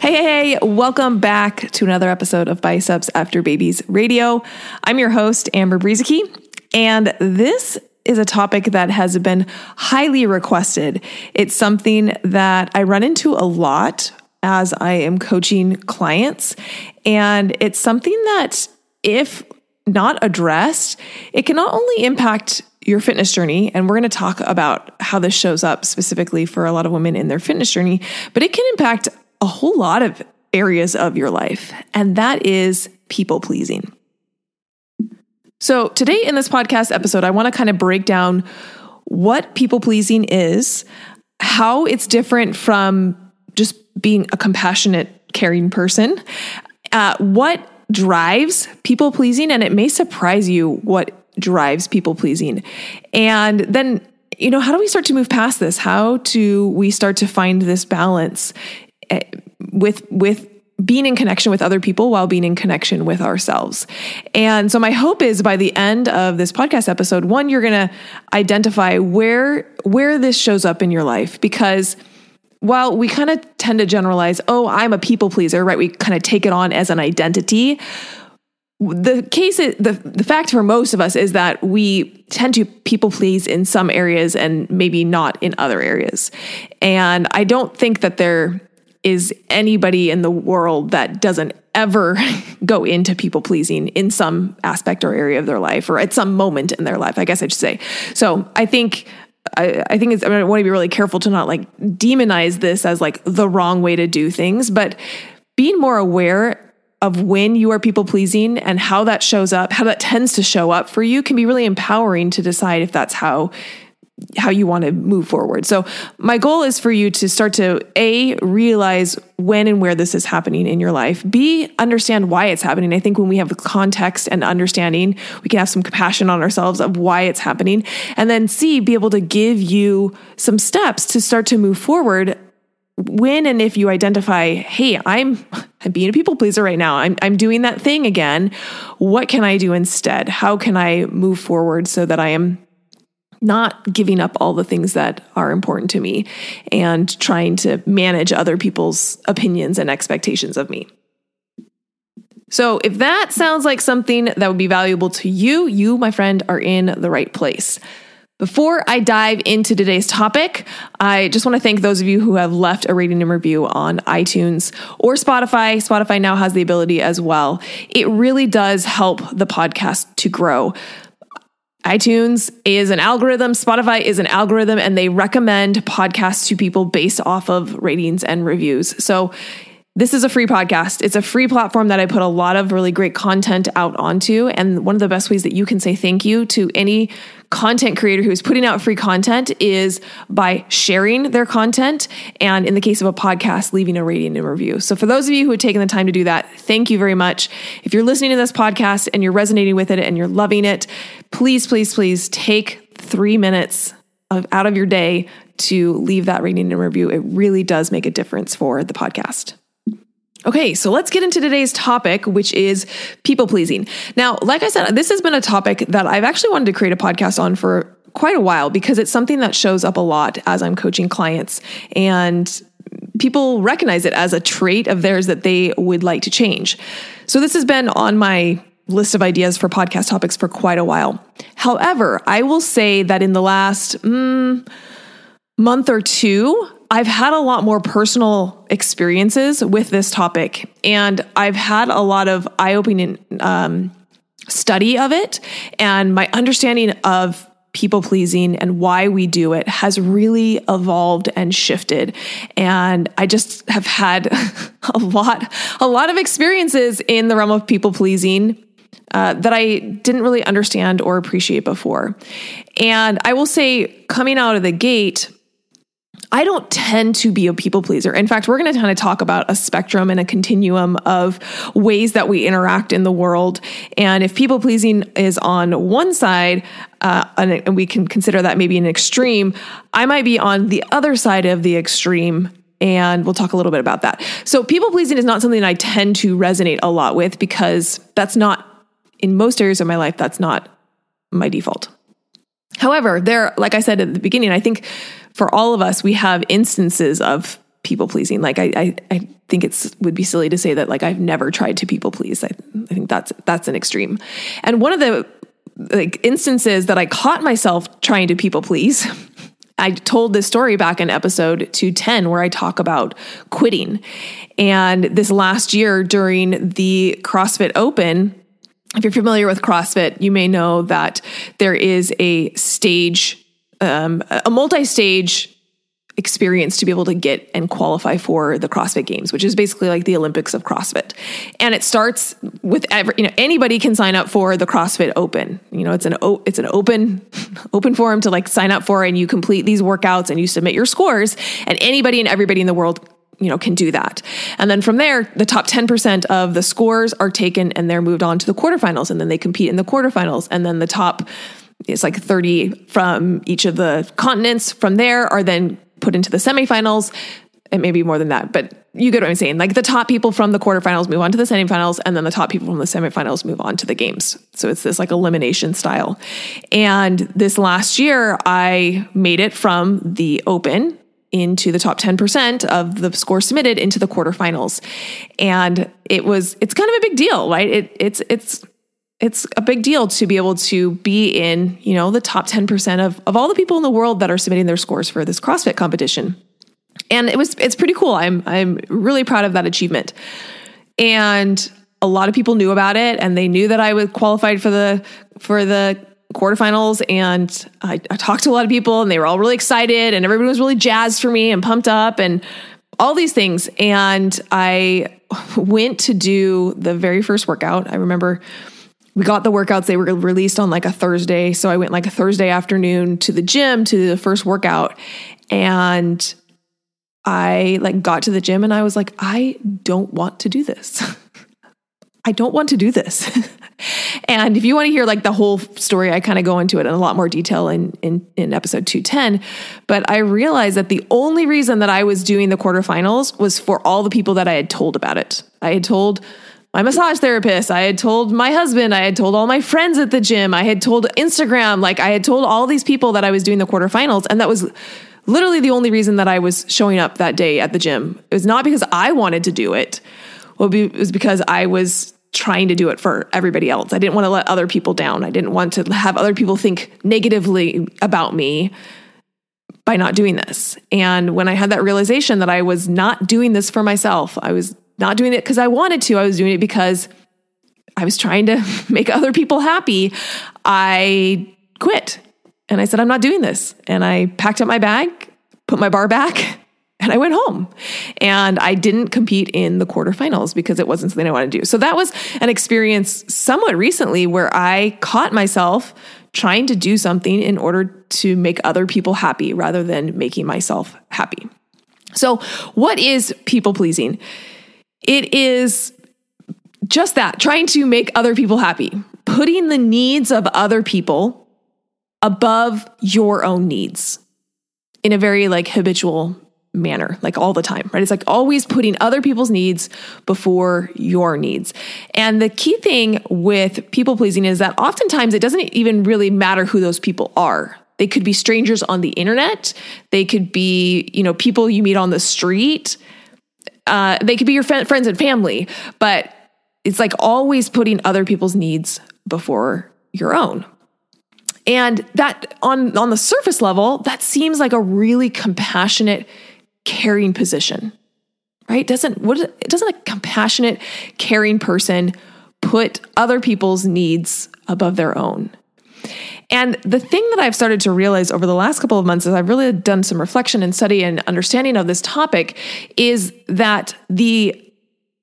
Hey, hey, hey, welcome back to another episode of Biceps After Babies Radio. I'm your host, Amber Brueseke, and this is a topic that has been highly requested. It's something that I run into a lot as I am coaching clients, and it's something that, if not addressed, it can not only impact your fitness journey, and we're going to talk about how this shows up specifically for a lot of women in their fitness journey, but it can impact a whole lot of areas of your life, and that is people pleasing. So, today in this podcast episode, I want to kind of break down what people pleasing is, how it's different from just being a compassionate, caring person, uh, what drives people pleasing, and it may surprise you what drives people pleasing. And then, you know, how do we start to move past this? How do we start to find this balance Eh, with with being in connection with other people while being in connection with ourselves. And so my hope is by the end of this podcast episode, one you're going to identify where where this shows up in your life because while we kind of tend to generalize, oh, I'm a people pleaser, right? We kind of take it on as an identity. The case is, the the fact for most of us is that we tend to people please in some areas and maybe not in other areas. And I don't think that they're is anybody in the world that doesn't ever go into people pleasing in some aspect or area of their life or at some moment in their life, I guess I should say. So I think I, I, think it's, I, mean, I want to be really careful to not like demonize this as like the wrong way to do things, but being more aware of when you are people pleasing and how that shows up, how that tends to show up for you can be really empowering to decide if that's how how you want to move forward. So my goal is for you to start to A realize when and where this is happening in your life. B understand why it's happening. I think when we have context and understanding, we can have some compassion on ourselves of why it's happening. And then C be able to give you some steps to start to move forward when and if you identify, hey, I'm I'm being a people pleaser right now. I'm I'm doing that thing again. What can I do instead? How can I move forward so that I am not giving up all the things that are important to me and trying to manage other people's opinions and expectations of me. So, if that sounds like something that would be valuable to you, you, my friend, are in the right place. Before I dive into today's topic, I just want to thank those of you who have left a rating and review on iTunes or Spotify. Spotify now has the ability as well. It really does help the podcast to grow iTunes is an algorithm, Spotify is an algorithm, and they recommend podcasts to people based off of ratings and reviews. So this is a free podcast. It's a free platform that I put a lot of really great content out onto. And one of the best ways that you can say thank you to any content creator who is putting out free content is by sharing their content. And in the case of a podcast, leaving a rating and review. So for those of you who have taken the time to do that, thank you very much. If you're listening to this podcast and you're resonating with it and you're loving it, please, please, please take three minutes of, out of your day to leave that rating and review. It really does make a difference for the podcast. Okay, so let's get into today's topic, which is people pleasing. Now, like I said, this has been a topic that I've actually wanted to create a podcast on for quite a while because it's something that shows up a lot as I'm coaching clients. And people recognize it as a trait of theirs that they would like to change. So this has been on my list of ideas for podcast topics for quite a while. However, I will say that in the last mm, month or two, I've had a lot more personal experiences with this topic, and I've had a lot of eye opening um, study of it, and my understanding of people pleasing and why we do it has really evolved and shifted. And I just have had a lot, a lot of experiences in the realm of people pleasing uh, that I didn't really understand or appreciate before. And I will say, coming out of the gate, I don't tend to be a people pleaser. In fact, we're going to kind of talk about a spectrum and a continuum of ways that we interact in the world. And if people pleasing is on one side, uh, and we can consider that maybe an extreme, I might be on the other side of the extreme. And we'll talk a little bit about that. So, people pleasing is not something I tend to resonate a lot with because that's not, in most areas of my life, that's not my default. However, there, like I said at the beginning, I think for all of us, we have instances of people pleasing. Like I, I, I think it's would be silly to say that like I've never tried to people please. I, I think that's that's an extreme. And one of the like instances that I caught myself trying to people please. I told this story back in episode 210 where I talk about quitting. And this last year during the CrossFit Open, if you're familiar with CrossFit, you may know that there is a stage um, a multi-stage experience to be able to get and qualify for the CrossFit Games, which is basically like the Olympics of CrossFit. And it starts with every, you know anybody can sign up for the CrossFit Open. You know, it's an it's an open open forum to like sign up for and you complete these workouts and you submit your scores and anybody and everybody in the world you know can do that and then from there the top 10% of the scores are taken and they're moved on to the quarterfinals and then they compete in the quarterfinals and then the top it's like 30 from each of the continents from there are then put into the semifinals. And maybe more than that but you get what i'm saying. Like the top people from the quarterfinals move on to the semifinals and then the top people from the semifinals move on to the games. So it's this like elimination style. And this last year i made it from the open into the top 10% of the score submitted into the quarterfinals. And it was it's kind of a big deal right? It, it's it's it's a big deal to be able to be in, you know, the top 10% of, of all the people in the world that are submitting their scores for this CrossFit competition. And it was it's pretty cool. I'm I'm really proud of that achievement. And a lot of people knew about it and they knew that I was qualified for the for the quarterfinals and I, I talked to a lot of people and they were all really excited and everybody was really jazzed for me and pumped up and all these things. And I went to do the very first workout. I remember we got the workouts. They were released on like a thursday. So i went like a thursday afternoon to the gym to the first workout. And i like got to the gym and i was like i don't want to do this. I don't want to do this. And if you want to hear like the whole story i kind of go into it in a lot more detail in, in in episode 210 but i realized that the only reason that i was doing the quarterfinals was for all the people that i had told about it. I had told my massage therapist. I had told my husband. I had told all my friends at the gym. I had told Instagram. Like I had told all these people that I was doing the quarterfinals. And that was literally the only reason that I was showing up that day at the gym. It was not because I wanted to do it. It was because I was trying to do it for everybody else. I didn't want to let other people down. I didn't want to have other people think negatively about me by not doing this. And when I had that realization that I was not doing this for myself, I was not doing it because I wanted to. I was doing it because I was trying to make other people happy. I quit and I said, I'm not doing this. And I packed up my bag, put my bar back, and I went home. And I didn't compete in the quarterfinals because it wasn't something I wanted to do. So that was an experience somewhat recently where I caught myself trying to do something in order to make other people happy rather than making myself happy. So, what is people pleasing? It is just that trying to make other people happy, putting the needs of other people above your own needs in a very like habitual manner, like all the time, right? It's like always putting other people's needs before your needs. And the key thing with people pleasing is that oftentimes it doesn't even really matter who those people are. They could be strangers on the internet. They could be, you know, people you meet on the street. Uh, they could be your friends and family, but it's like always putting other people's needs before your own. And that on on the surface level, that seems like a really compassionate, caring position. Right? Doesn't what doesn't a compassionate, caring person put other people's needs above their own? And the thing that I've started to realize over the last couple of months as I've really done some reflection and study and understanding of this topic is that the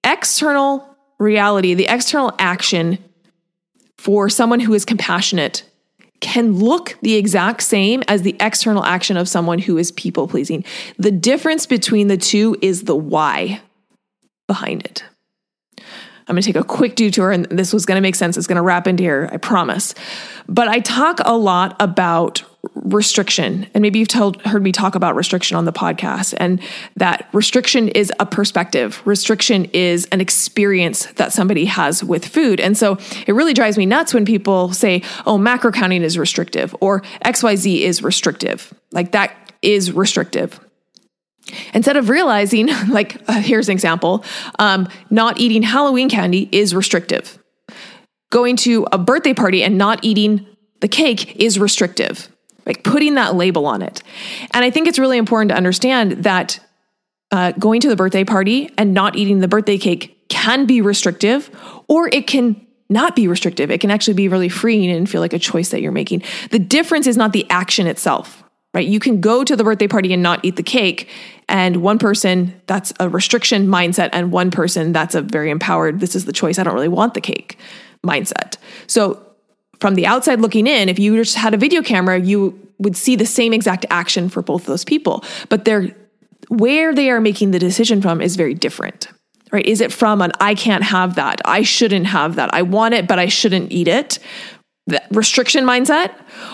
external reality, the external action for someone who is compassionate can look the exact same as the external action of someone who is people pleasing. The difference between the two is the why behind it. I'm going to take a quick detour and this was going to make sense. It's going to wrap into here, I promise. But I talk a lot about restriction. And maybe you've told, heard me talk about restriction on the podcast, and that restriction is a perspective. Restriction is an experience that somebody has with food. And so it really drives me nuts when people say, oh, macro counting is restrictive or XYZ is restrictive. Like that is restrictive. Instead of realizing, like, uh, here's an example um, not eating Halloween candy is restrictive. Going to a birthday party and not eating the cake is restrictive like putting that label on it. And I think it's really important to understand that uh, going to the birthday party and not eating the birthday cake can be restrictive, or it can not be restrictive. It can actually be really freeing and feel like a choice that you're making. The difference is not the action itself, right? You can go to the birthday party and not eat the cake. And one person, that's a restriction mindset. And one person, that's a very empowered, this is the choice. I don't really want the cake mindset. So from the outside looking in, if you just had a video camera, you would see the same exact action for both those people. But they're where they are making the decision from is very different. Right? Is it from an I can't have that, I shouldn't have that, I want it, but I shouldn't eat it? Restriction mindset?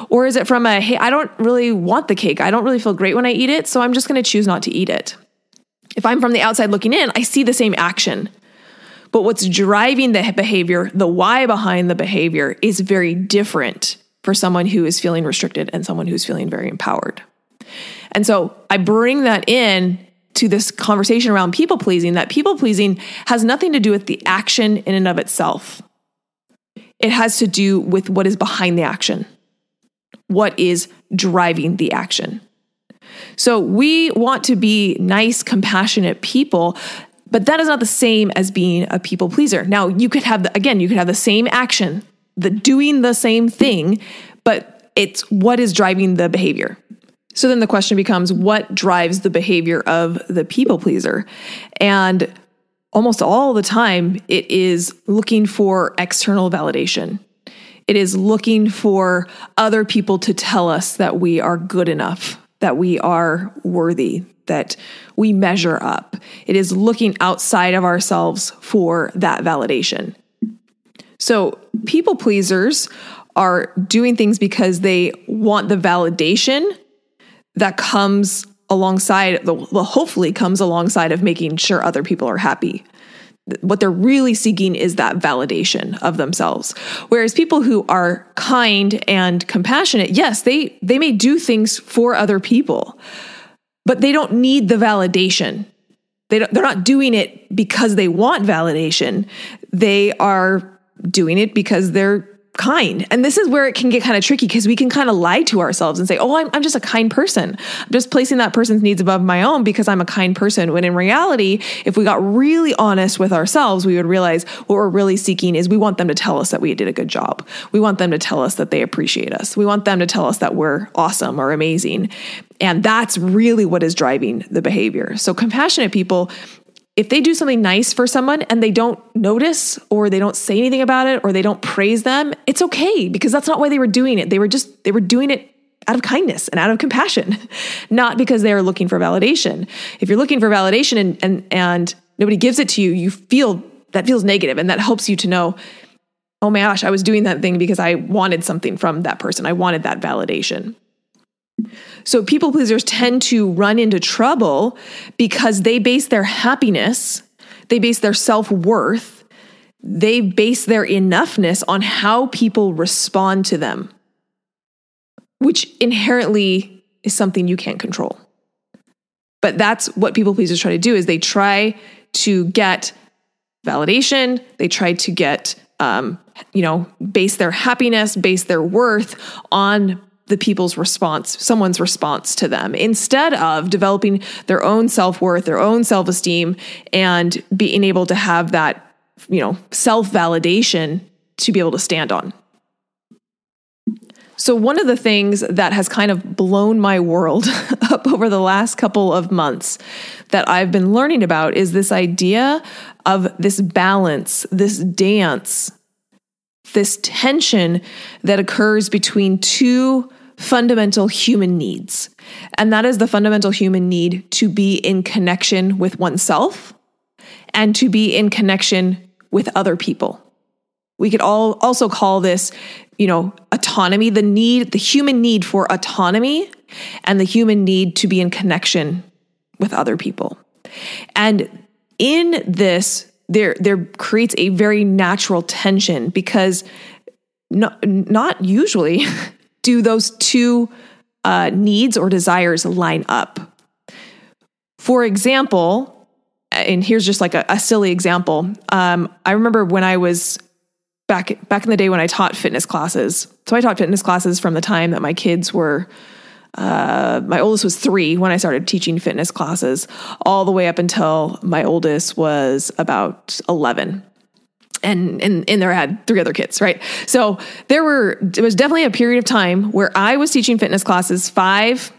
Or is it from a hey, I don't really want the cake. I don't really feel great when I eat it, so I'm just going to choose not to eat it. If I'm from the outside looking in, I see the same action. But what's driving the behavior, the why behind the behavior, is very different for someone who is feeling restricted and someone who's feeling very empowered. And so I bring that in to this conversation around people pleasing that people pleasing has nothing to do with the action in and of itself. It has to do with what is behind the action, what is driving the action. So we want to be nice, compassionate people but that is not the same as being a people pleaser. Now, you could have, the, again, you could have the same action, the doing the same thing, but it's what is driving the behavior. So then the question becomes what drives the behavior of the people pleaser? And almost all the time, it is looking for external validation. It is looking for other people to tell us that we are good enough, that we are worthy, that we measure up. It is looking outside of ourselves for that validation. So, people pleasers are doing things because they want the validation that comes alongside, the, well, hopefully comes alongside of making sure other people are happy. What they're really seeking is that validation of themselves. Whereas people who are kind and compassionate, yes, they they may do things for other people but they don't need the validation. They they're not doing it because they want validation. They are doing it because they're kind. And this is where it can get kind of tricky because we can kind of lie to ourselves and say, oh, I'm, I'm just a kind person. I'm just placing that person's needs above my own because I'm a kind person. When in reality, if we got really honest with ourselves, we would realize what we're really seeking is we want them to tell us that we did a good job. We want them to tell us that they appreciate us. We want them to tell us that we're awesome or amazing. And that's really what is driving the behavior. So compassionate people if they do something nice for someone and they don't notice or they don't say anything about it or they don't praise them, it's okay because that's not why they were doing it. They were just, they were doing it out of kindness and out of compassion, not because they are looking for validation. If you're looking for validation and, and, and nobody gives it to you, you feel that feels negative and that helps you to know, oh my gosh, I was doing that thing because I wanted something from that person. I wanted that validation. So people pleasers tend to run into trouble because they base their happiness, they base their self worth, they base their enoughness on how people respond to them, which inherently is something you can't control. But that's what people pleasers try to do is they try to get validation, they try to get um, you know, base their happiness, base their worth on the people's response, someone's response to them, instead of developing their own self worth, their own self esteem, and being able to have that, you know, self validation to be able to stand on. So, one of the things that has kind of blown my world up over the last couple of months that I've been learning about is this idea of this balance, this dance, this tension that occurs between two fundamental human needs. And that is the fundamental human need to be in connection with oneself and to be in connection with other people. We could all also call this, you know, autonomy, the need, the human need for autonomy and the human need to be in connection with other people. And in this, there, there creates a very natural tension because not, not usually do those two uh, needs or desires line up. For example, and here's just like a, a silly example. Um, I remember when I was back back in the day when I taught fitness classes. So I taught fitness classes from the time that my kids were. Uh, my oldest was three when I started teaching fitness classes, all the way up until my oldest was about eleven and and in there I had three other kids, right? So there were it was definitely a period of time where I was teaching fitness classes five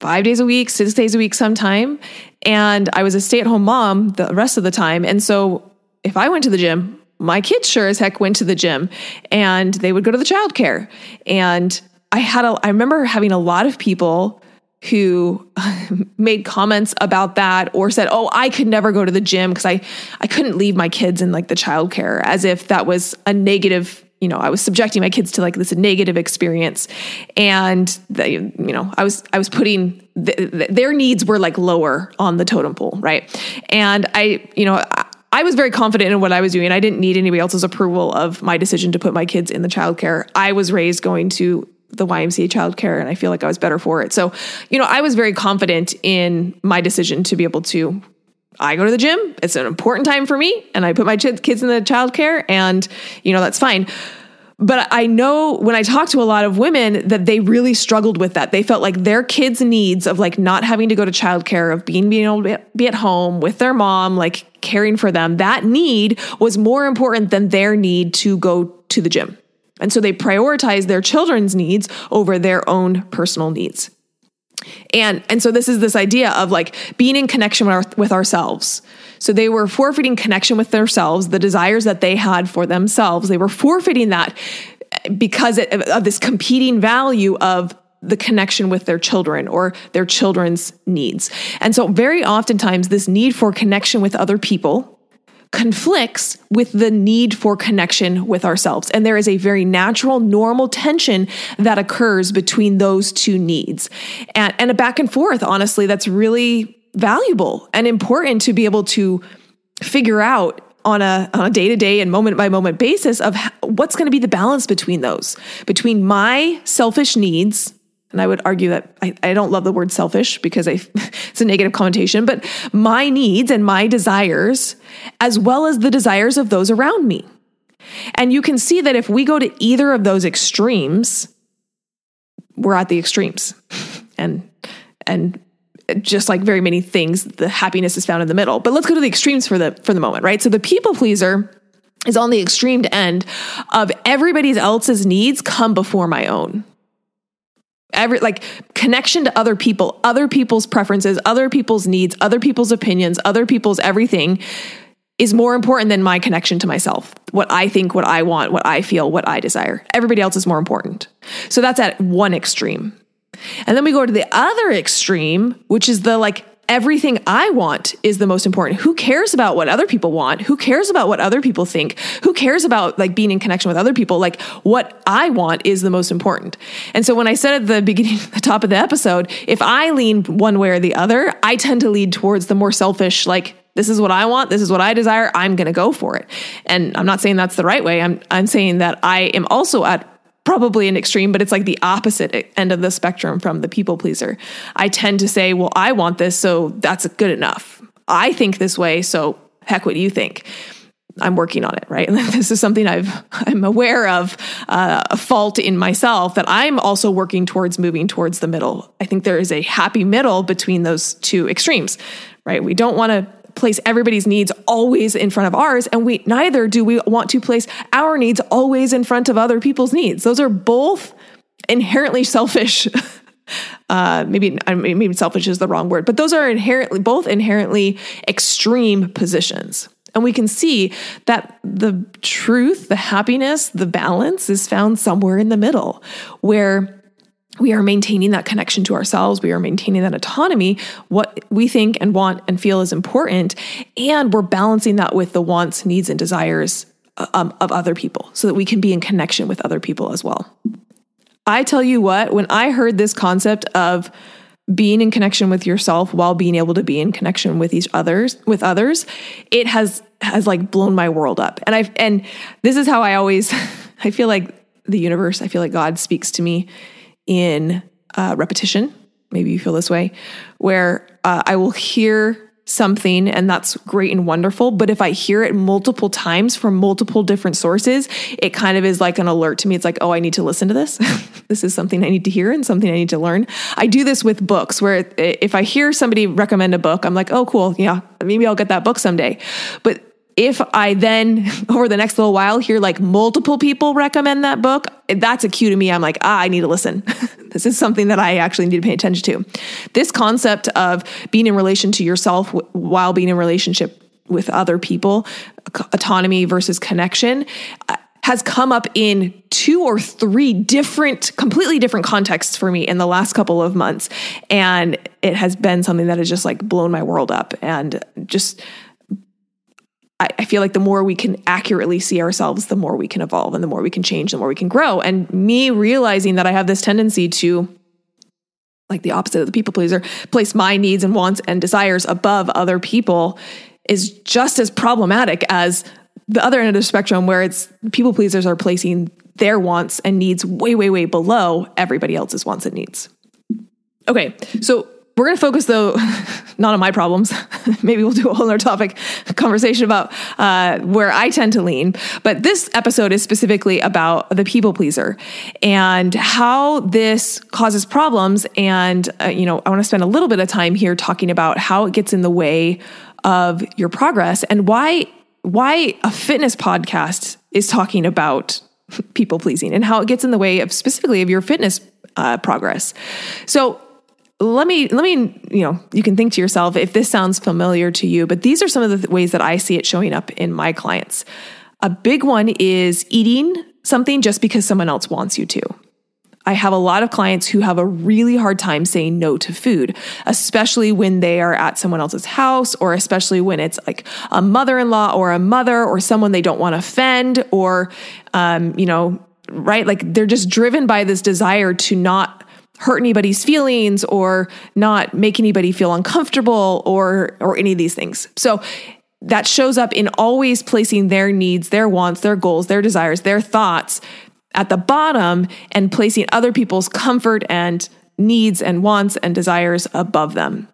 five days a week, six days a week sometime, and I was a stay at home mom the rest of the time. And so if I went to the gym, my kids sure as heck went to the gym, and they would go to the childcare. And I had a I remember having a lot of people who um, made comments about that or said, "Oh, I could never go to the gym because I I couldn't leave my kids in like the childcare," as if that was a negative. You know, I was subjecting my kids to like this negative experience, and they, you know, I was I was putting their needs were like lower on the totem pole, right? And I, you know. I, I was very confident in what I was doing. I didn't need anybody else's approval of my decision to put my kids in the childcare. I was raised going to the YMCA childcare and I feel like I was better for it. So, you know, I was very confident in my decision to be able to I go to the gym. It's an important time for me and I put my kids in the childcare and you know, that's fine. But I know when I talk to a lot of women that they really struggled with that. They felt like their kids' needs of like not having to go to childcare, of being being able to be at home with their mom, like caring for them, that need was more important than their need to go to the gym. And so they prioritize their children's needs over their own personal needs. And and so this is this idea of like being in connection with, our, with ourselves. So they were forfeiting connection with themselves, the desires that they had for themselves. They were forfeiting that because of this competing value of the connection with their children or their children's needs. And so very oftentimes this need for connection with other people conflicts with the need for connection with ourselves. And there is a very natural, normal tension that occurs between those two needs. And, and a back and forth, honestly, that's really valuable and important to be able to figure out on a on a day to day and moment by moment basis of what's going to be the balance between those between my selfish needs and I would argue that I, I don't love the word selfish because I, it's a negative connotation, but my needs and my desires, as well as the desires of those around me. And you can see that if we go to either of those extremes, we're at the extremes. And, and just like very many things, the happiness is found in the middle. But let's go to the extremes for the, for the moment, right? So the people pleaser is on the extreme end of everybody else's needs come before my own every like connection to other people other people's preferences other people's needs other people's opinions other people's everything is more important than my connection to myself. What i think what i want what i feel what i desire. Everybody else is more important. So that's at one extreme. And then we go to the other extreme which is the like everything I want is the most important. Who cares about what other people want? Who cares about what other people think? Who cares about like being in connection with other people? Like what I want is the most important. And so when I said at the beginning, the top of the episode, if I lean one way or the other, I tend to lead towards the more selfish, like this is what I want, this is what I desire, I'm going to go for it. And I'm not saying that's the right way. I'm I'm saying that I am also at probably an extreme, but it's like the opposite end of the spectrum from the people pleaser. I tend to say, well, I want this, so that's good enough. I think this way, so heck, what do you think? I'm working on it, right? And this is something I've I'm aware of uh, a fault in myself that I'm also working towards moving towards the middle. I think there is a happy middle between those two extremes, right? We don't want to place everybody's needs always in front of ours and we neither do we want to place our needs always in front of other people's needs those are both inherently selfish. Uh, maybe i maybe selfish is the wrong word, but those are inherently both inherently extreme positions. And we can see that the truth, the happiness, the balance is found somewhere in the middle where we are maintaining that connection to ourselves. We are maintaining that autonomy, what we think and want and feel is important. And we're balancing that with the wants, needs, and desires um, of other people so that we can be in connection with other people as well. I tell you what, when I heard this concept of being in connection with yourself while being able to be in connection with each others with others it has has like blown my world up and i've and this is how i always i feel like the universe i feel like god speaks to me in uh, repetition maybe you feel this way where uh, i will hear something and that's great and wonderful. But if I hear it multiple times from multiple different sources, it kind of is like an alert to me. It's like, oh, I need to listen to this. this is something I need to hear and something I need to learn. I do this with books where if I hear somebody recommend a book, I'm like, oh, cool. Yeah, maybe I'll get that book someday. But if I then over the next little while hear like multiple people recommend that book, that's a cue to me. I'm like, ah, I need to listen. this is something that I actually need to pay attention to. This concept of being in relation to yourself while being in relationship with other people, autonomy versus connection, uh, has come up in two or three different, completely different contexts for me in the last couple of months. And it has been something that has just like blown my world up and just I, I feel like the more we can accurately see ourselves, the more we can evolve and the more we can change, the more we can grow. And me realizing that I have this tendency to like the opposite of the people pleaser, place my needs and wants and desires above other people is just as problematic as the other end of the spectrum where it's people pleasers are placing their wants and needs way, way, way below everybody else's wants and needs. Okay, so we're going to focus though, not on my problems. Maybe we'll do a whole other topic conversation about uh, where I tend to lean. But this episode is specifically about the people pleaser and how this causes problems. And, uh, you know, I want to spend a little bit of time here talking about how it gets in the way of your progress and why, why a fitness podcast is talking about people pleasing and how it gets in the way of specifically of your fitness uh, progress. So let me let me you know you can think to yourself if this sounds familiar to you but these are some of the ways that i see it showing up in my clients. A big one is eating something just because someone else wants you to. I have a lot of clients who have a really hard time saying no to food especially when they are at someone else's house or especially when it's like a mother-in-law or a mother or someone they don't want to offend or um, you know right? Like they're just driven by this desire to not hurt anybody's feelings or not make anybody feel uncomfortable or or any of these things. So that shows up in always placing their needs, their wants, their goals, their desires, their thoughts at the bottom and placing other people's comfort and needs and wants and desires above them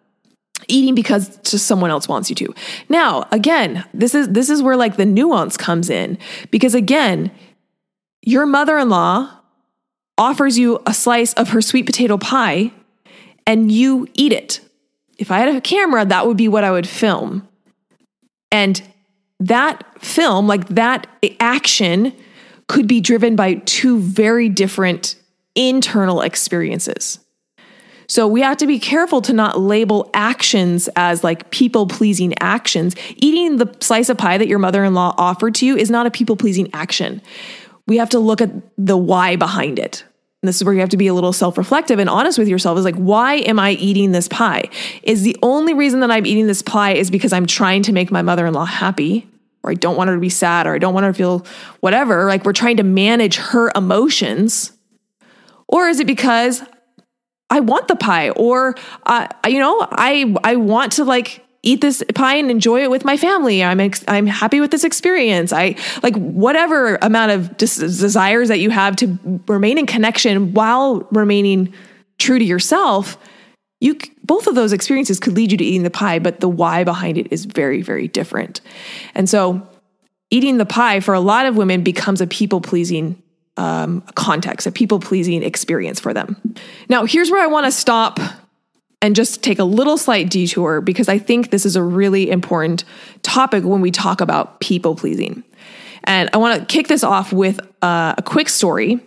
eating because just someone else wants you to. Now, again, this is this is where like the nuance comes in because again, your mother-in-law offers you a slice of her sweet potato pie and you eat it. If I had a camera, that would be what I would film. And that film, like that action, could be driven by two very different internal experiences. So we have to be careful to not label actions as like people pleasing actions. Eating the slice of pie that your mother in law offered to you is not a people pleasing action we have to look at the why behind it. And this is where you have to be a little self reflective and honest with yourself is like, why am I eating this pie? Is the only reason that I'm eating this pie is because I'm trying to make my mother in law happy, or I don't want her to be sad, or I don't want her to feel whatever. Like we're trying to manage her emotions. Or is it because I want the pie, or, uh, you know, I, I want to like eat this pie and enjoy it with my family. I'm ex- I'm happy with this experience. I like whatever amount of des- desires that you have to remain in connection while remaining true to yourself. You both of those experiences could lead you to eating the pie, but the why behind it is very very different. And so eating the pie for a lot of women becomes a people pleasing um, context, a people pleasing experience for them. Now, here's where I want to stop and just take a little slight detour because I think this is a really important topic when we talk about people pleasing. And I want to kick this off with uh, a quick story.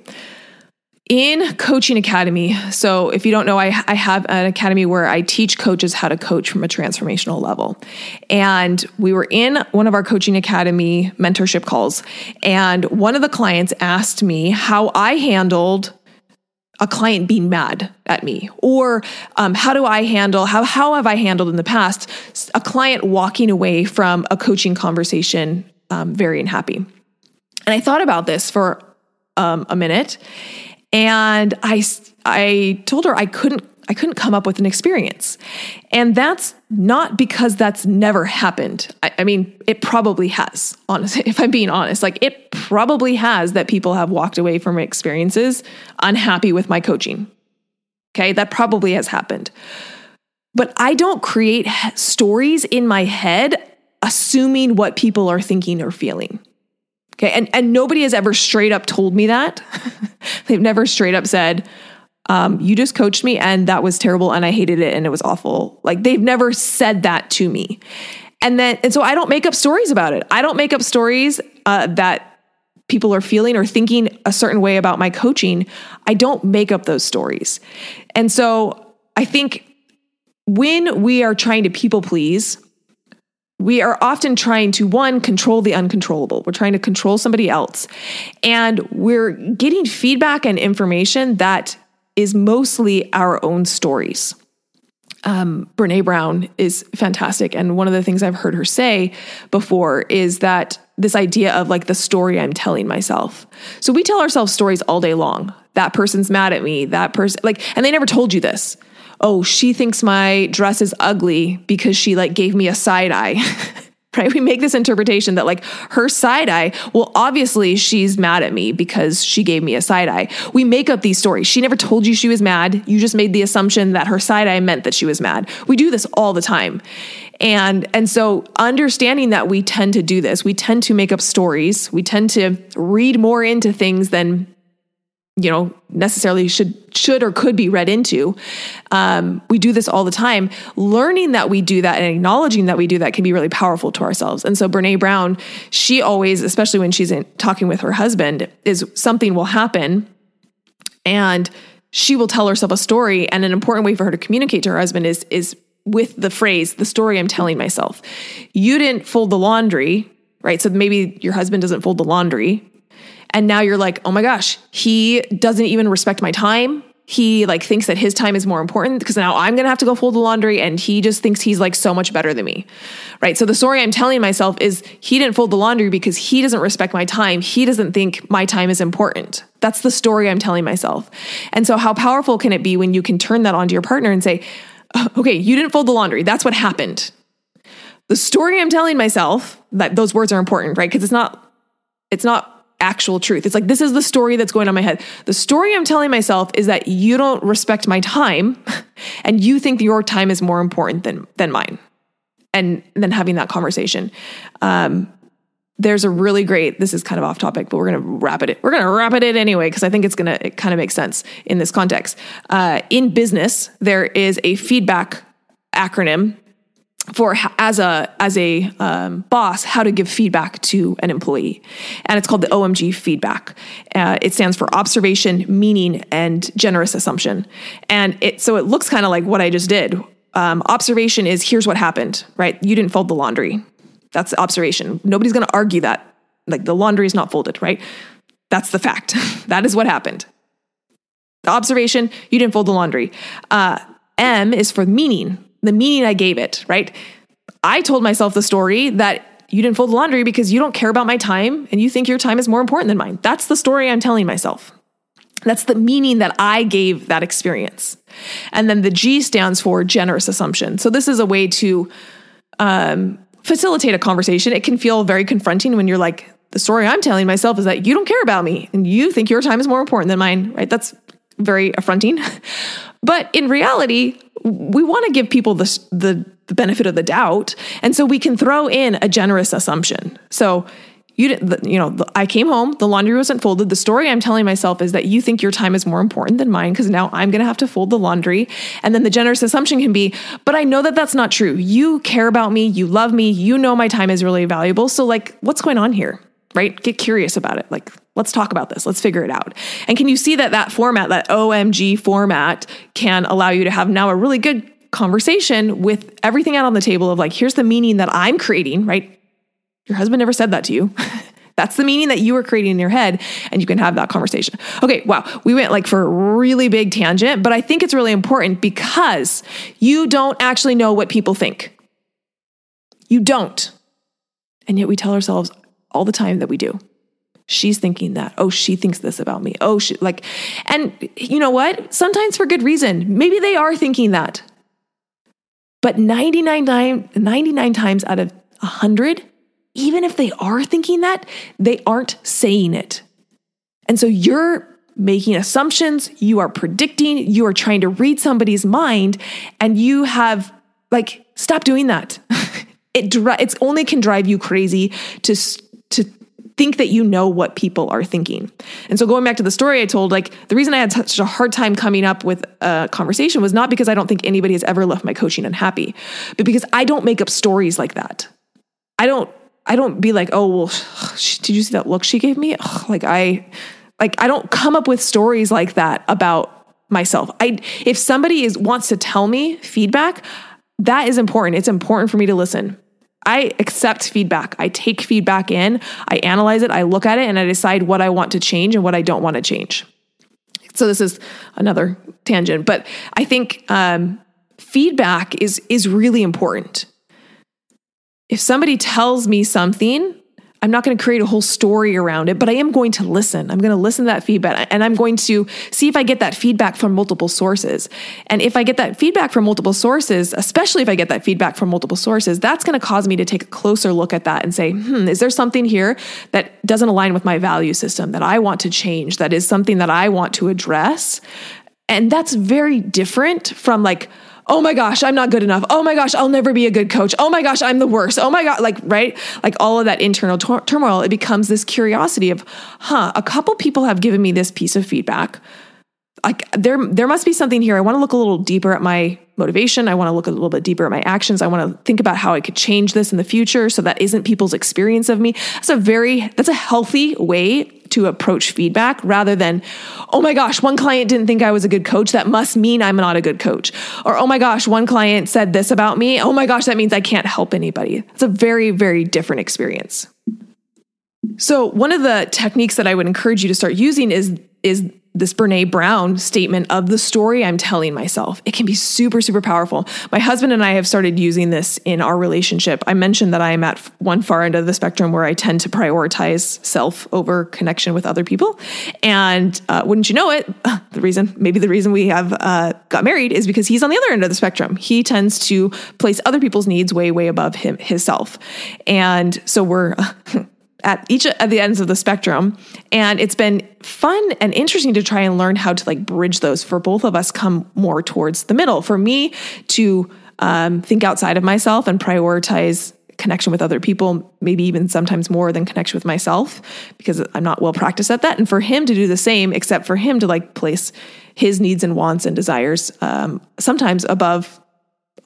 in Coaching Academy, so if you don't know, I, I have an academy where I teach coaches how to coach from a transformational level. And we were in one of our Coaching Academy mentorship calls, and one of the clients asked me how I handled a client being mad at me? Or um, how do i handle how, how have i handled in the past a client walking away from a coaching conversation um, very unhappy? And i thought about this for um, a minute and I, I told her I couldn't I couldn't come up with an experience. And that's not because that's never happened. I, I, mean, it probably has, honestly, if I'm being honest. Like, it probably has that people have walked away from experiences unhappy with my coaching. Okay, that probably has happened. But I don't create stories in my head assuming what people are thinking or feeling. Okay. And, and nobody has ever straight up told me that. They've never straight up said, um, you just coached me and that was terrible and I hated it and it was awful. Like they've never said that to me. And then, and so I don't make up stories about it. I don't make up stories uh, that people are feeling or thinking a certain way about my coaching. I don't make up those stories. And so I think when we are trying to people please, we are often trying to one control the uncontrollable we're trying to control somebody else and we're getting feedback and information that is mostly our own stories. Um, Brené Brown is fantastic. And one of the things i've heard her say before is that this idea of like the story i'm telling myself. So we tell ourselves stories all day long. That person's mad at me. That person like and they never told you this. Oh, she thinks my dress is ugly because she like gave me a side eye. right? We make this interpretation that like her side eye, well, obviously she's mad at me because she gave me a side eye. We make up these stories. She never told you she was mad. You just made the assumption that her side eye meant that she was mad. We do this all the time. And and so understanding that we tend to do this, we tend to make up stories. We tend to read more into things than you know necessarily should should or could be read into. Um, we do this all the time. Learning that we do that and acknowledging that we do that can be really powerful to ourselves. And so Brené Brown she always especially when she's in, talking with her husband is something will happen and she will tell herself a story. And an important way for her to communicate to her husband is is with the phrase the story i'm telling myself. You didn't fold the laundry right? So maybe your husband doesn't fold the laundry and now you're like, oh my gosh, he doesn't even respect my time. He like thinks that his time is more important because now I'm gonna have to go fold the laundry and he just thinks he's like so much better than me. Right. So the story I'm telling myself is he didn't fold the laundry because he doesn't respect my time. He doesn't think my time is important. That's the story I'm telling myself. And so how powerful can it be when you can turn that onto your partner and say, oh, okay, you didn't fold the laundry. That's what happened. The story I'm telling myself that those words are important, right? Because it's not, it's not actual truth. It's like, this is the story that's going on my head. The story I'm telling myself is that you don't respect my time and you think your time is more important than, than mine. And then having that conversation. Um, there's a really great, this is kind of off topic, but we're going to wrap it. We're going to wrap it in anyway, because I think it's going to, it kind of makes sense in this context. Uh, in business, there is a feedback acronym for as a as a um, boss how to give feedback to an employee. And it's called the omg feedback. Uh, it stands for observation meaning and generous assumption. And it so it looks kind of like what i just did. Um, observation is here's what happened right? You didn't fold the laundry. That's observation. Nobody's going to argue that. Like the laundry is not folded right? That's the fact. That is what happened. The observation you didn't fold the laundry. Uh, m is for meaning the meaning I gave it, right? I told myself the story that you didn't fold the laundry because you don't care about my time and you think your time is more important than mine. That's the story I'm telling myself. That's the meaning that I gave that experience. And then the G stands for generous assumption. So this is a way to um, facilitate a conversation. It can feel very confronting when you're like, the story I'm telling myself is that you don't care about me and you think your time is more important than mine, right? That's very affronting. but in reality, we want to give people the, the, the benefit of the doubt. And so we can throw in a generous assumption. So you didn't, you know i came home the laundry wasn't folded the story i'm telling myself is that you think your time is more important than mine because now i'm going to have to fold the laundry and then the generous assumption can be but i know that that's not true you care about me you love me you know my time is really valuable so like what's going on here right get curious about it like Let's talk about this. Let's figure it out. And can you see that that format, that OMG format, can allow you to have now a really good conversation with everything out on the table of like, here's the meaning that I'm creating, right? Your husband never said that to you. That's the meaning that you were creating in your head, and you can have that conversation. Okay, wow, we went like for a really big tangent, but I think it's really important because you don't actually know what people think. You don't. And yet we tell ourselves all the time that we do. She's thinking that. Oh, she thinks this about me. Oh, she like, and you know what? Sometimes for good reason. Maybe they are thinking that. But 99, 99 times out of 100, even if they are thinking that, they aren't saying it. And so you're making assumptions, you are predicting, you are trying to read somebody's mind, and you have like stop doing that. it it's only can drive you crazy to think that you know what people are thinking. And so going back to the story I told, like the reason I had such a hard time coming up with a conversation was not because I don't think anybody has ever left my coaching unhappy, but because I don't make up stories like that. I don't I don't be like, oh, well, did you see that look she gave me? like I, like I don't come up with stories like that about myself. I, if somebody is wants to tell me feedback, that is important. It's important for me to listen. I accept feedback. I take feedback in, I analyze it, I look at it, and I decide what I want to change and what I don't want to change. So this is another tangent, but I think um, feedback is is really important if somebody tells me something, I'm not going to create a whole story around it, but I am going to listen. I'm going to listen to that feedback and I'm going to see if I get that feedback from multiple sources. And if I get that feedback from multiple sources, especially if I get that feedback from multiple sources, that's going to cause me to take a closer look at that and say, hmm, is there something here that doesn't align with my value system that I want to change? That is something that I want to address. And that's very different from like, oh my gosh, I'm not good enough. Oh my gosh, I'll never be a good coach. Oh my gosh, I'm the worst. Oh my God, like, right? Like all of that internal tur- turmoil, it becomes this curiosity of, huh, a couple people have given me this piece of feedback. Like there, there must be something here. I want to look a little deeper at my motivation. I want to look a little bit deeper at my actions. I want to think about how I could change this in the future so that isn't people's experience of me. That's a very, that's a healthy way to approach feedback rather than, oh my gosh, one client didn't think I was a good coach. That must mean I'm not a good coach. Or, oh my gosh, one client said this about me. Oh my gosh, that means I can't help anybody. It's a very, very different experience. So, one of the techniques that I would encourage you to start using is, is this Brené Brown statement of the story I'm telling myself. It can be super, super powerful. My husband and I have started using this in our relationship. I mentioned that I am at one far end of the spectrum where I tend to prioritize self over connection with other people. And uh, wouldn't you know it, the reason, maybe the reason we have uh, got married is because he's on the other end of the spectrum. He tends to place other people's needs way, way above him, his self. And so we're, at each of the ends of the spectrum. And it's been fun and interesting to try and learn how to like bridge those for both of us come more towards the middle. For me to um, think outside of myself and prioritize connection with other people maybe even sometimes more than connection with myself because i'm not well practiced at that. And for him to do the same except for him to like place his needs and wants and desires um, sometimes above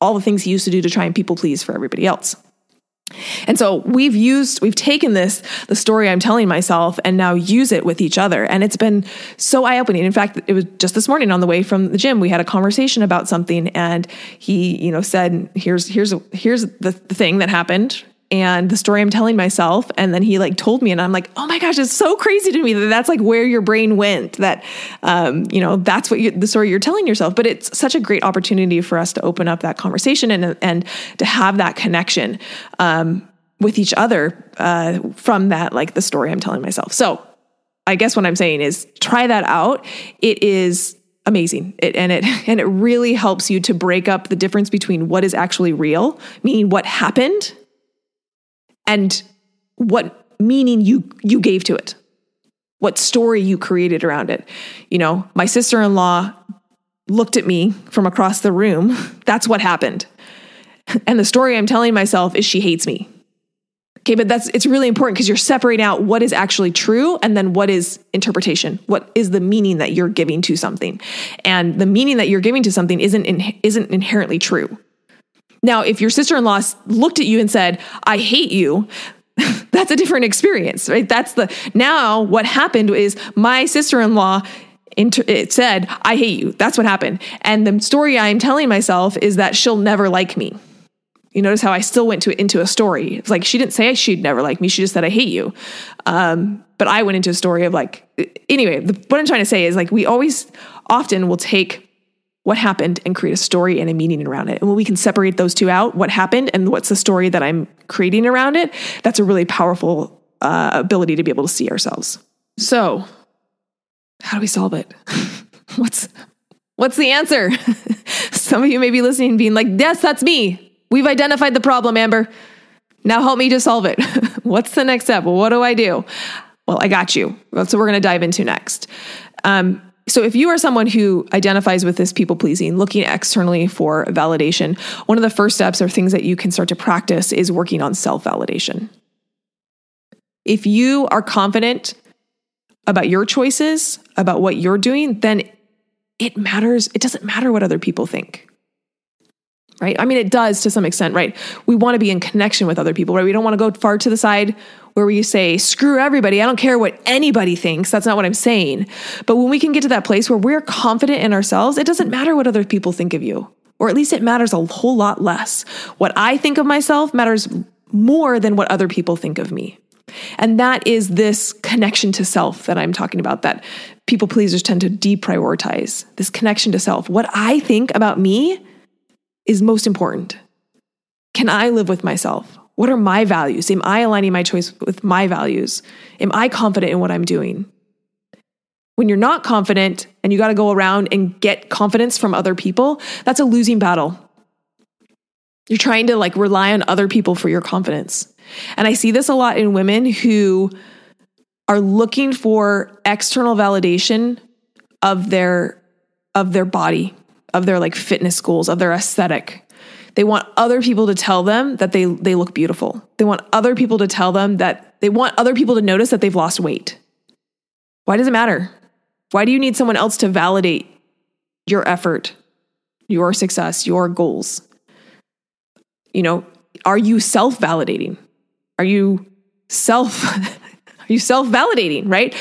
all the things he used to do to try and people please for everybody else and so we've used, we've taken this, the story I'm telling myself, and now use it with each other. And it's been so eye opening. In fact, it was just this morning on the way from the gym, we had a conversation about something, and he, you know, said, "Here's, here's, here's the, thing that happened." And the story I'm telling myself, and then he like told me, and I'm like, oh my gosh, it's so crazy to me that that's like where your brain went. That, um, you know, that's what you, the story you're telling yourself. But it's such a great opportunity for us to open up that conversation and and to have that connection. Um, with each other uh, from that, like the story I'm telling myself. So I guess what I'm saying is try that out. It is amazing. It, and it and it really helps you to break up the difference between what is actually real, meaning what happened, and what meaning you you gave to it. What story you created around it. You know, my sister-in-law looked at me from across the room. That's what happened. And the story I'm telling myself is she hates me. Okay, but that's it's really important because you're separating out what is actually true and then what is interpretation. What is the meaning that you're giving to something? And the meaning that you're giving to something isn't in, isn't inherently true. Now, if your sister-in-law looked at you and said, "I hate you," that's a different experience, right? That's the now what happened is my sister-in-law inter- it said, I hate you. That's what happened. And the story I'm telling myself is that she'll never like me. You notice how I still went to into a story. It's like she didn't say she'd never like me. She just said I hate you. Um, but I went into a story of like anyway. The, what I'm trying to say is like we always often will take what happened and create a story and a meaning around it. And when we can separate those two out, what happened and what's the story that I'm creating around it, that's a really powerful uh, ability to be able to see ourselves. So, how do we solve it? what's what's the answer? Some of you may be listening, being like, "Yes, that's me. We've identified the problem, Amber. Now help me to solve it. What's the next step? What do I do? Well, I got you. That's what we're going to dive into next. Um, so, if you are someone who identifies with this people pleasing, looking externally for validation, one of the first steps or things that you can start to practice is working on self validation. If you are confident about your choices, about what you're doing, then it matters. It doesn't matter what other people think right? I mean, it does to some extent, right? We want to be in connection with other people, right? We don't want to go far to the side where we say, screw everybody. I don't care what anybody thinks. That's not what I'm saying. But when we can get to that place where we're confident in ourselves, it doesn't matter what other people think of you, or at least it matters a whole lot less. What I think of myself matters more than what other people think of me. And that is this connection to self that I'm talking about that people pleasers tend to deprioritize. This connection to self. What I think about me is most important. Can I live with myself? What are my values? Am I aligning my choice with my values? Am I confident in what I'm doing? When you're not confident and you got to go around and get confidence from other people, that's a losing battle. You're trying to like rely on other people for your confidence. And I see this a lot in women who are looking for external validation of their of their body of their like fitness goals, of their aesthetic. They want other people to tell them that they they look beautiful. They want other people to tell them that they want other people to notice that they've lost weight. Why does it matter? Why do you need someone else to validate your effort, your success, your goals? You know, are you self-validating? Are you self are you self-validating, right?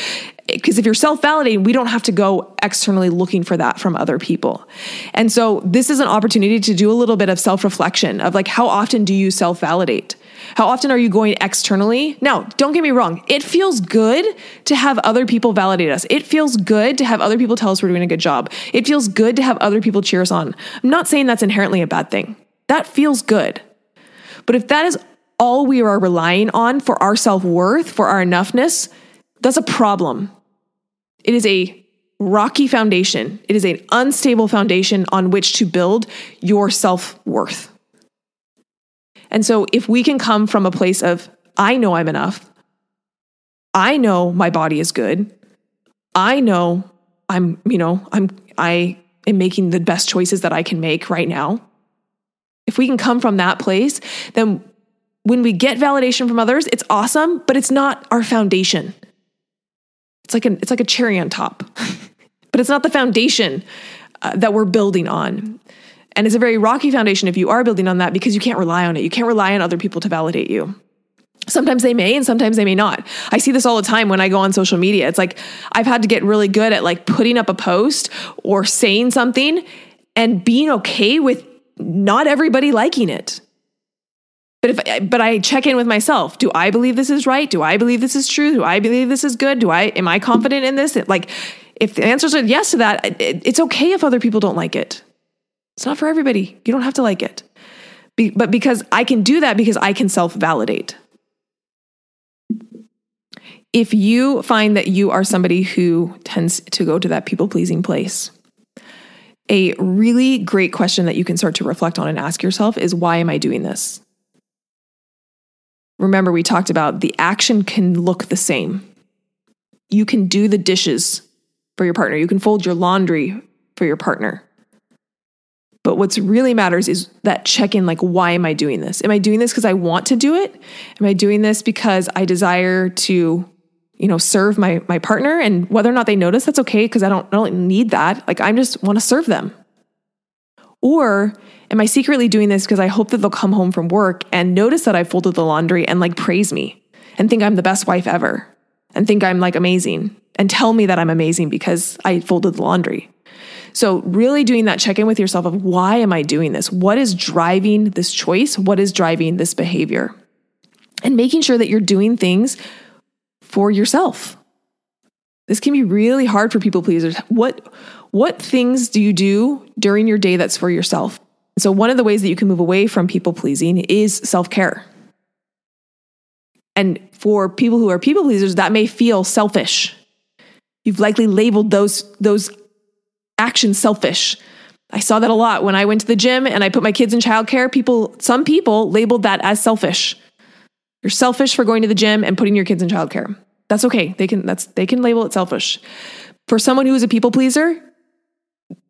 Because if you're self validating, we don't have to go externally looking for that from other people. And so this is an opportunity to do a little bit of self reflection of like, how often do you self validate? How often are you going externally? Now, don't get me wrong. It feels good to have other people validate us. It feels good to have other people tell us we're doing a good job. It feels good to have other people cheer us on. I'm not saying that's inherently a bad thing. That feels good. But if that is all we are relying on for our self worth, for our enoughness, that's a problem. It is a rocky foundation. It is an unstable foundation on which to build your self worth. And so, if we can come from a place of, I know I'm enough, I know my body is good, I know I'm, you know, I'm, I am making the best choices that I can make right now. If we can come from that place, then when we get validation from others, it's awesome, but it's not our foundation. It's like an it's like a cherry on top, but it's not the foundation uh, that we're building on. And it's a very rocky foundation if you are building on that because you can't rely on it. You can't rely on other people to validate you. Sometimes they may and sometimes they may not. I see this all the time when I go on social media. It's like I've had to get really good at like putting up a post or saying something and being okay with not everybody liking it. But if but I check in with myself, do I believe this is right? Do I believe this is true? Do I believe this is good? Do I am I confident in this? Like if the answers are yes to that, it, it's okay if other people don't like it. It's not for everybody. You don't have to like it. Be, but because I can do that because I can self-validate. If you find that you are somebody who tends to go to that people-pleasing place, a really great question that you can start to reflect on and ask yourself is why am I doing this? Remember, we talked about the action can look the same. You can do the dishes for your partner, you can fold your laundry for your partner. But what's really matters is that check in like, why am I doing this? Am I doing this because I want to do it? Am I doing this because I desire to, you know, serve my my partner? And whether or not they notice, that's okay because I don't, I don't need that. Like I just want to serve them. Or am I secretly doing this because I hope that they'll come home from work and notice that I folded the laundry and like praise me? and think I'm the best wife ever and think I'm like amazing and tell me that I'm amazing because I folded the laundry. So, really doing that check in with yourself of why am I doing this? What is driving this choice? What is driving this behavior? And making sure that you're doing things for yourself. This can be really hard for people pleasers. What what things do you do during your day that's for yourself? So one of the ways that you can move away from people pleasing is self-care. And for people who are people pleasers, that may feel selfish. You've likely labeled those those actions selfish. I saw that a lot when I went to the gym and I put my kids in childcare. People, some people labeled that as selfish. You're selfish for going to the gym and putting your kids in childcare. That's okay. They can that's they can label it selfish. For someone who is a people pleaser,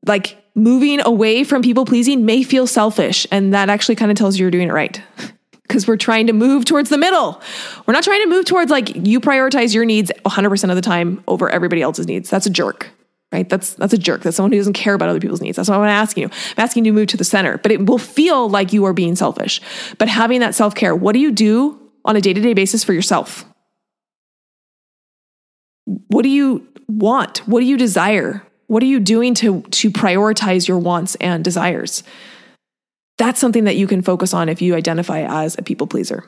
like moving away from people pleasing may feel selfish and that actually kind of tells you you're doing it right. Because we're trying to move towards the middle. We're not trying to move towards like you prioritize your needs 100% of the time over everybody else's needs. That's a jerk right? That's that's a jerk. That's someone who doesn't care about other people's needs. That's what I'm asking you. I'm asking you to move to the center, but it will feel like you are being selfish. But having that self care, what do you do on a day to day basis for yourself? What do you want? What do you desire? What are you doing to to prioritize your wants and desires? That's something that you can focus on if you identify as a people pleaser.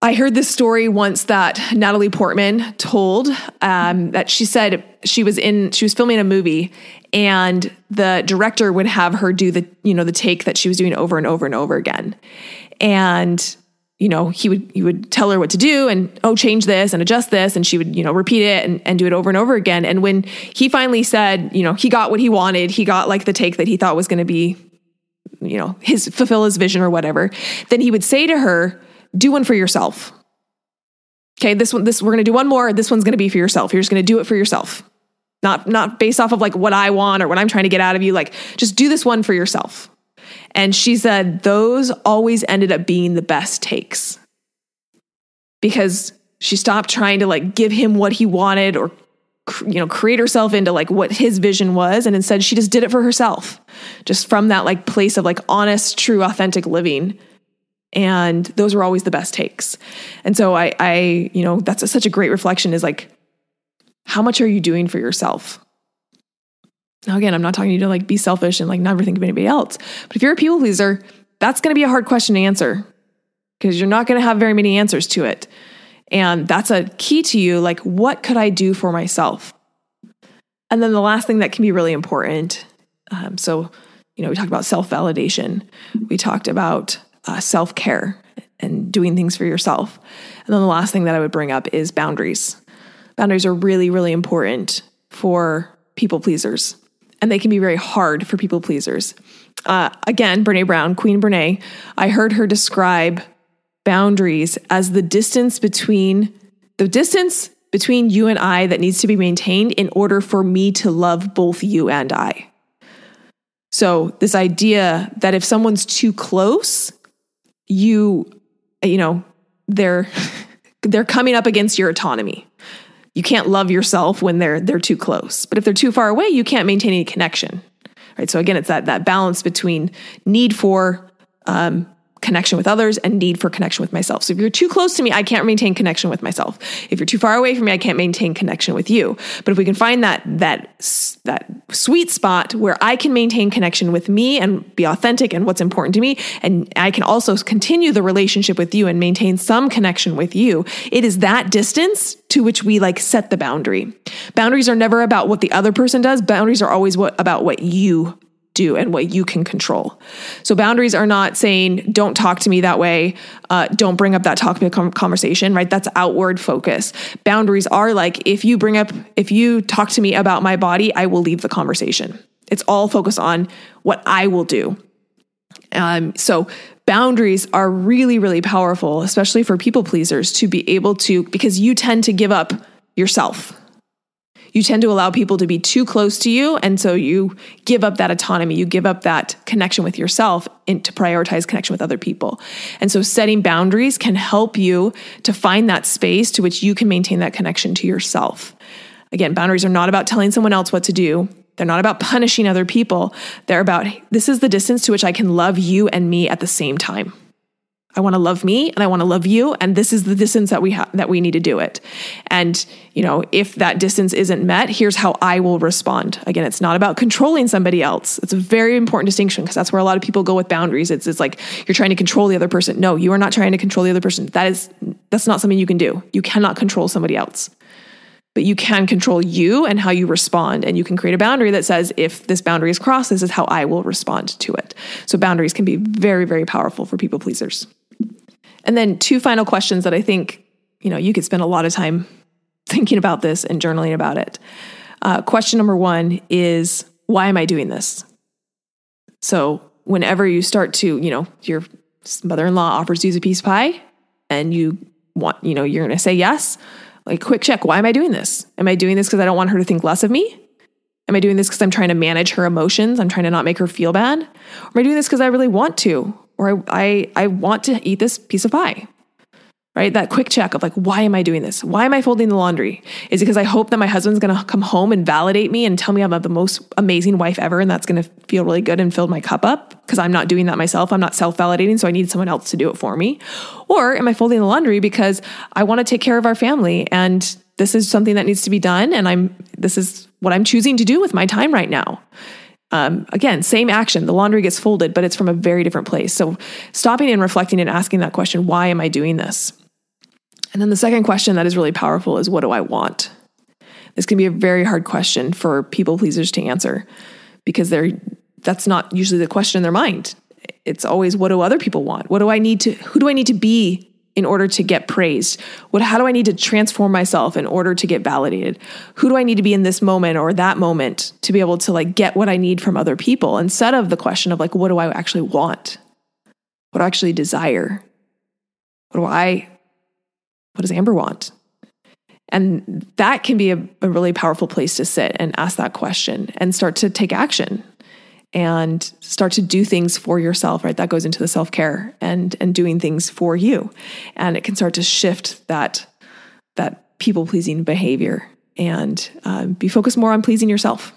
I heard this story once that Natalie Portman told um, that she said she was in she was filming a movie and the director would have her do the you know the take that she was doing over and over and over again and you know he would he would tell her what to do and oh change this and adjust this and she would you know repeat it and, and do it over and over again and when he finally said you know he got what he wanted he got like the take that he thought was going to be you know his fulfill his vision or whatever then he would say to her do one for yourself. Okay, this one, this we're gonna do one more. This one's gonna be for yourself. You're just gonna do it for yourself. Not not based off of like what I want or what I'm trying to get out of you. Like just do this one for yourself. And she said those always ended up being the best takes. Because she stopped trying to like give him what he wanted or you know create herself into like what his vision was. And instead she just did it for herself. Just from that like place of like honest true authentic living. And those were always the best takes. And so i i you know that's a, such a great reflection is like how much are you doing for yourself now again i'm not talking to you to like be selfish and like never think of anybody else but if you're a people pleaser that's going to be a hard question to answer because you're not going to have very many answers to it and that's a key to you like what could i do for myself and then the last thing that can be really important um, so you know we talked about self-validation we talked about uh, self care and doing things for yourself. And then the last thing that I would bring up is boundaries. Boundaries are really, really important for people pleasers, and they can be very hard for people pleasers. Uh, again, Brené Brown, Queen Brené, I heard her describe boundaries as the distance between the distance between you and I that needs to be maintained in order for me to love both you and I. So, this idea that if someone's too close, you you know they're they're coming up against your autonomy you can't love yourself when they're they're too close. But if they're too far away you can't maintain any connection. Right? So again it's that that balance between need for um, connection with others and need for connection with myself. So if you're too close to me, I can't maintain connection with myself. If you're too far away from me, I can't maintain connection with you. But if we can find that that that sweet spot where I can maintain connection with me and be authentic and what's important to me and I can also continue the relationship with you and maintain some connection with you, it is that distance to which we like set the boundary. Boundaries are never about what the other person does. Boundaries are always what about what you do and what you can control. So boundaries are not saying, don't talk to me that way, uh, don't bring up that topic conversation, right? That's outward focus. Boundaries are like, if you bring up, if you talk to me about my body, I will leave the conversation. It's all focused on what I will do. Um, so boundaries are really, really powerful, especially for people pleasers to be able to, because you tend to give up yourself you tend to allow people to be too close to you. And so you give up that autonomy, you give up that connection with yourself and to prioritize connection with other people. And so setting boundaries can help you to find that space to which you can maintain that connection to yourself. Again, boundaries are not about telling someone else what to do. They're not about punishing other people. They're about this is the distance to which I can love you and me at the same time. I want to love me and I want to love you and this is the distance that we have that we need to do it. And you know, if that distance isn't met, here's how I will respond. Again, it's not about controlling somebody else. It's a very important distinction because that's where a lot of people go with boundaries. It's it's like you're trying to control the other person. No, you are not trying to control the other person. That is that's not something you can do. You cannot control somebody else. But you can control you and how you respond. And you can create a boundary that says, if this boundary is crossed, this is how I will respond to it. So boundaries can be very, very powerful for people pleasers. And then two final questions that I think, you know, you could spend a lot of time thinking about this and journaling about it. Uh, question number one is, why am I doing this? So whenever you start to, you know, your mother-in-law offers you a piece of pie and you want, you know, you're going to say yes, like quick check, why am I doing this? Am I doing this because I don't want her to think less of me? Am I doing this because I'm trying to manage her emotions? I'm trying to not make her feel bad? Or am I doing this because I really want to? Or I, I, I want to eat this piece of pie right? That quick check of like, why am I doing this? Why am I folding the laundry? Is it because I hope that my husband's gonna come home and validate me and tell me I'm the most amazing wife ever and that's gonna feel really good and fill my cup up? Because I'm not doing that myself. I'm not self validating, so I need someone else to do it for me. Or am I folding the laundry because I wanna take care of our family and this is something that needs to be done and I'm, this is what I'm choosing to do with my time right now? Um, again, same action. The laundry gets folded, but it's from a very different place. So, stopping and reflecting and asking that question, why am I doing this? And then the second question that is really powerful is, what do I want? This can be a very hard question for people pleasers to answer because they're that's not usually the question in their mind. It's always, what do other people want? What do I need to, who do I need to be in order to get praised? What how do I need to transform myself in order to get validated? Who do I need to be in this moment or that moment to be able to like get what I need from other people instead of the question of like what do I actually want? What do I actually desire? What do I what does Amber want? And that can be a, a really powerful place to sit and ask that question and start to take action and start to do things for yourself right? That goes into the self-care and and doing things for you. And it can start to shift that that people pleasing behavior and um, be focused more on pleasing yourself.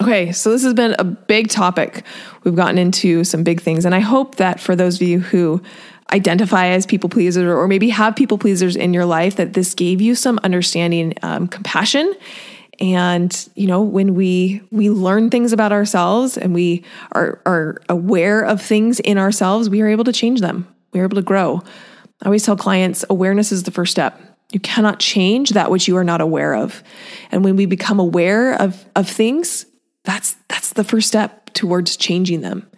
Okay so this has been a big topic. We've gotten into some big things and i hope that for those of you who identify as people pleasers or maybe have people pleasers in your life that this gave you some understanding um, compassion and you know when we we learn things about ourselves and we are are aware of things in ourselves we are able to change them. We're able to grow. I always tell clients awareness is the first step. You cannot change that which you are not aware of. And when we become aware of of things that's that's the first step towards changing them.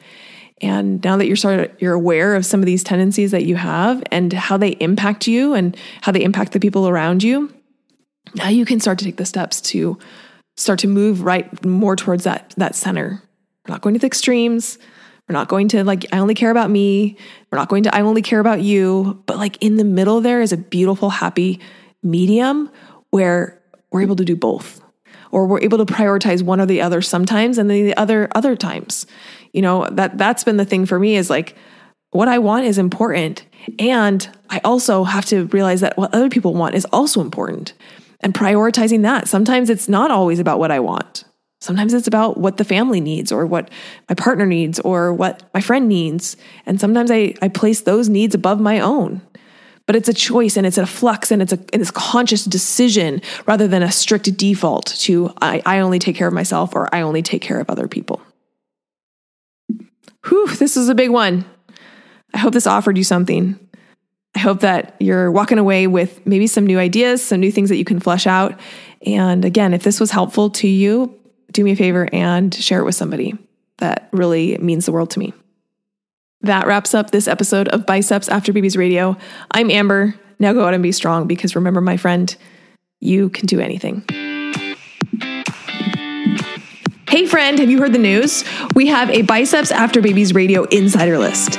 And now that you're of, you're aware of some of these tendencies that you have and how they impact you and how they impact the people around you now you can start to take the steps to start to move right more towards that that center. We're not going to the extremes. We're not going to like I only care about me. We're not going to I only care about you, but like in the middle there is a beautiful happy medium where we're able to do both. Or we're able to prioritize one or the other sometimes and then the other other times. You know, that that's been the thing for me is like what I want is important and I also have to realize that what other people want is also important and prioritizing that. Sometimes it's not always about what I want. Sometimes it's about what the family needs or what my partner needs or what my friend needs. And sometimes I, I place those needs above my own. But it's a choice and it's a flux and it's a it's conscious decision rather than a strict default to I, I only take care of myself or I only take care of other people. Whew, this is a big one. I hope this offered you something. I hope that you're walking away with maybe some new ideas, some new things that you can flesh out. And again, if this was helpful to you, do me a favor and share it with somebody. That really means the world to me. That wraps up this episode of Biceps After Babies Radio. I'm Amber. Now go out and be strong because remember, my friend, you can do anything. Hey, friend, have you heard the news? We have a Biceps After Babies Radio insider list.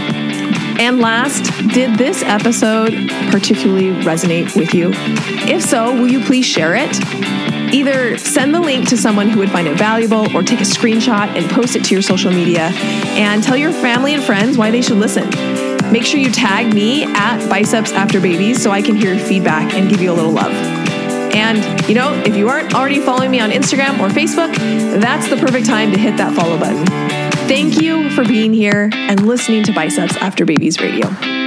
And last, did this episode particularly resonate with you? If so, will you please share it? Either send the link to someone who would find it valuable or take a screenshot and post it to your social media and tell your family and friends why they should listen. Make sure you tag me at Biceps After Babies so I can hear your feedback and give you a little love. And, you know, if you aren't already following me on Instagram or Facebook, that's the perfect time to hit that follow button. Thank you for being here and listening to Biceps After Babies Radio.